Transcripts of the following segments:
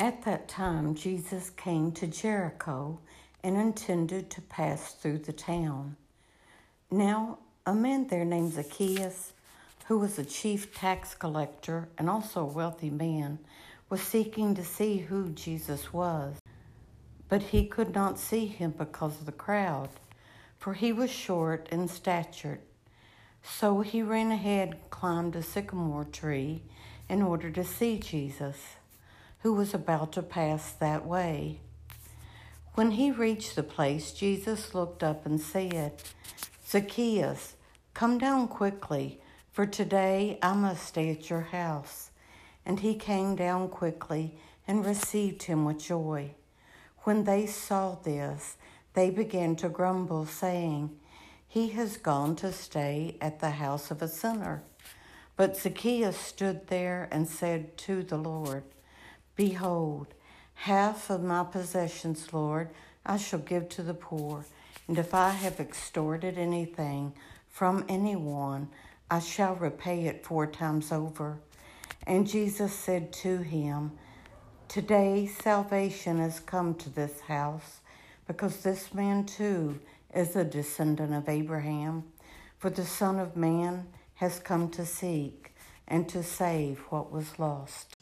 At that time, Jesus came to Jericho and intended to pass through the town. Now, a man there named Zacchaeus, who was a chief tax collector and also a wealthy man, was seeking to see who Jesus was. But he could not see him because of the crowd, for he was short in stature. So he ran ahead climbed a sycamore tree in order to see Jesus, who was about to pass that way. When he reached the place, Jesus looked up and said, Zacchaeus, come down quickly, for today I must stay at your house. And he came down quickly and received him with joy. When they saw this, they began to grumble, saying, He has gone to stay at the house of a sinner. But Zacchaeus stood there and said to the Lord, Behold, half of my possessions, Lord, I shall give to the poor. And if I have extorted anything from anyone, I shall repay it four times over. And Jesus said to him, Today salvation has come to this house, because this man too is a descendant of Abraham. For the Son of Man has come to seek and to save what was lost.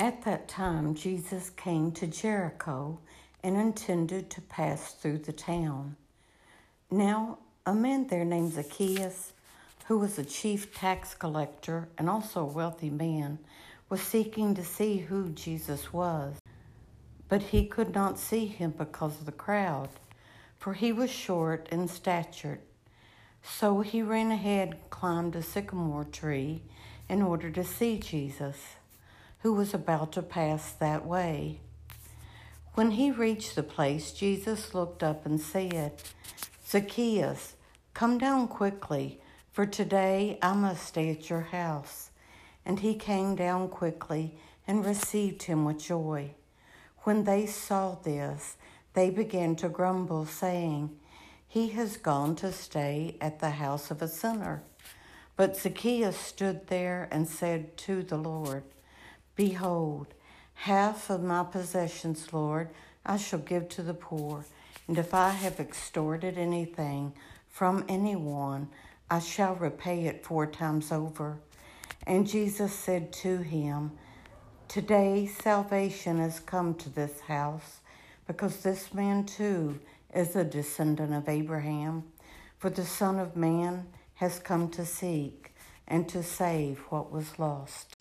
At that time, Jesus came to Jericho and intended to pass through the town. Now, a man there named Zacchaeus, who was a chief tax collector and also a wealthy man, was seeking to see who Jesus was. But he could not see him because of the crowd, for he was short in stature. So he ran ahead climbed a sycamore tree in order to see Jesus, who was about to pass that way. When he reached the place, Jesus looked up and said, Zacchaeus, come down quickly, for today I must stay at your house. And he came down quickly and received him with joy. When they saw this, they began to grumble, saying, He has gone to stay at the house of a sinner. But Zacchaeus stood there and said to the Lord, Behold, half of my possessions, Lord, I shall give to the poor. And if I have extorted anything from anyone, I shall repay it four times over. And Jesus said to him, Today salvation has come to this house, because this man too is a descendant of Abraham. For the Son of Man has come to seek and to save what was lost.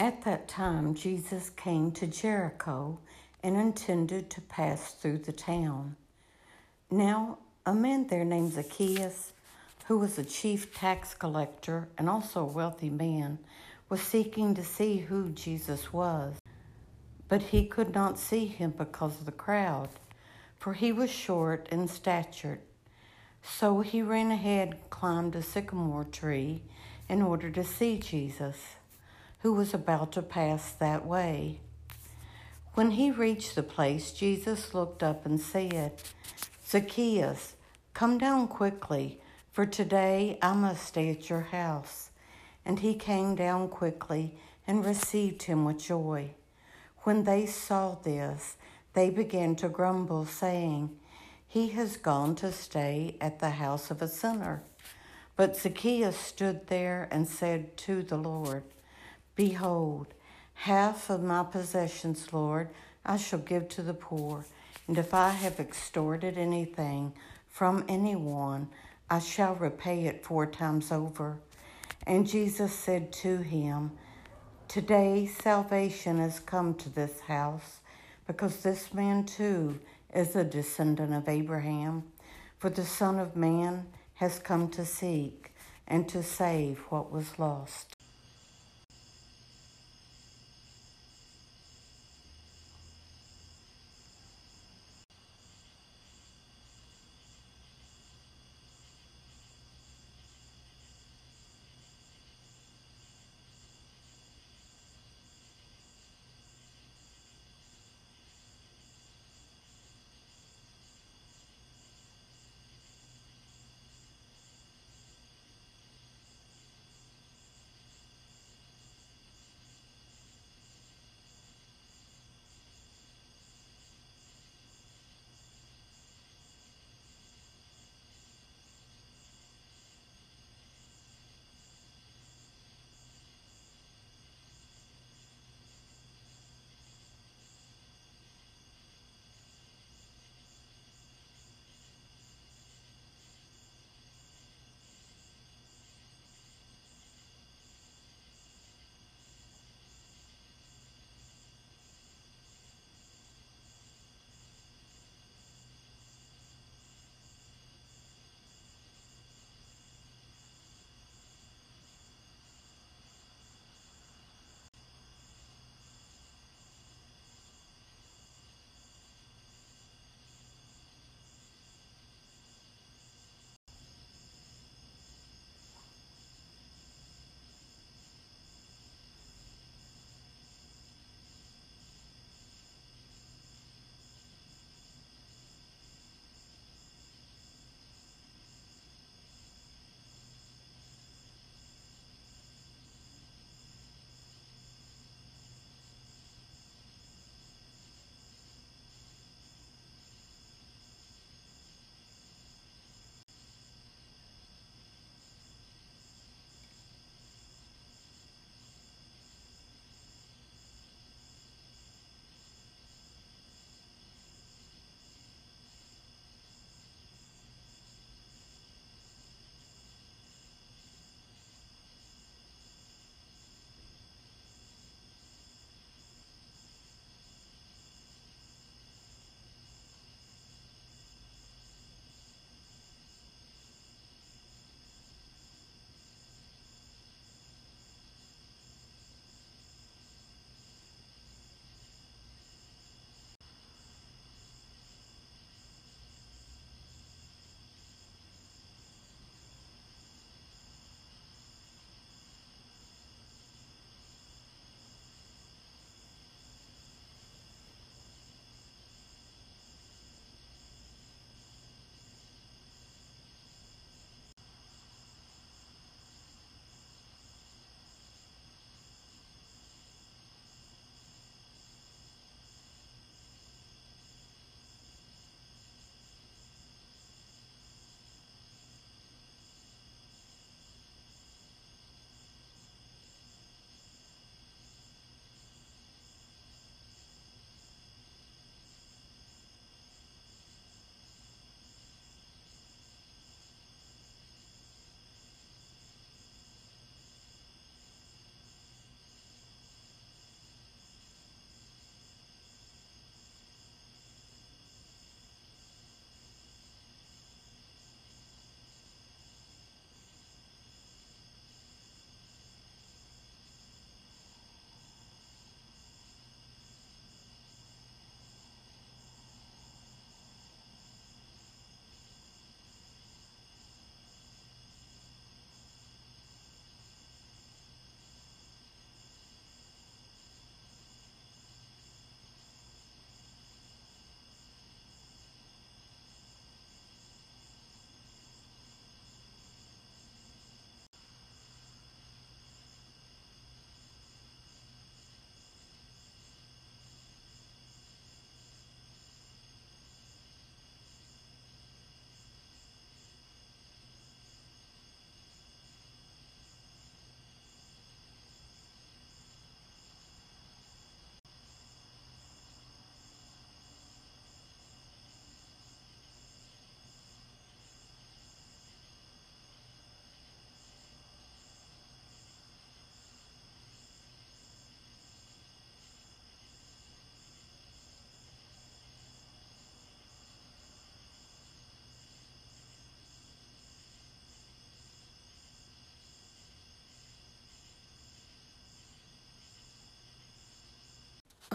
At that time, Jesus came to Jericho and intended to pass through the town. Now, a man there named Zacchaeus, who was a chief tax collector and also a wealthy man, was seeking to see who Jesus was. But he could not see him because of the crowd, for he was short in stature. So he ran ahead climbed a sycamore tree in order to see Jesus, who was about to pass that way. When he reached the place, Jesus looked up and said, Zacchaeus, come down quickly, for today I must stay at your house. And he came down quickly and received him with joy. When they saw this, they began to grumble, saying, He has gone to stay at the house of a sinner. But Zacchaeus stood there and said to the Lord, Behold, half of my possessions, Lord, I shall give to the poor. And if I have extorted anything from anyone, I shall repay it four times over. And Jesus said to him, Today salvation has come to this house, because this man too is a descendant of Abraham. For the Son of Man has come to seek and to save what was lost.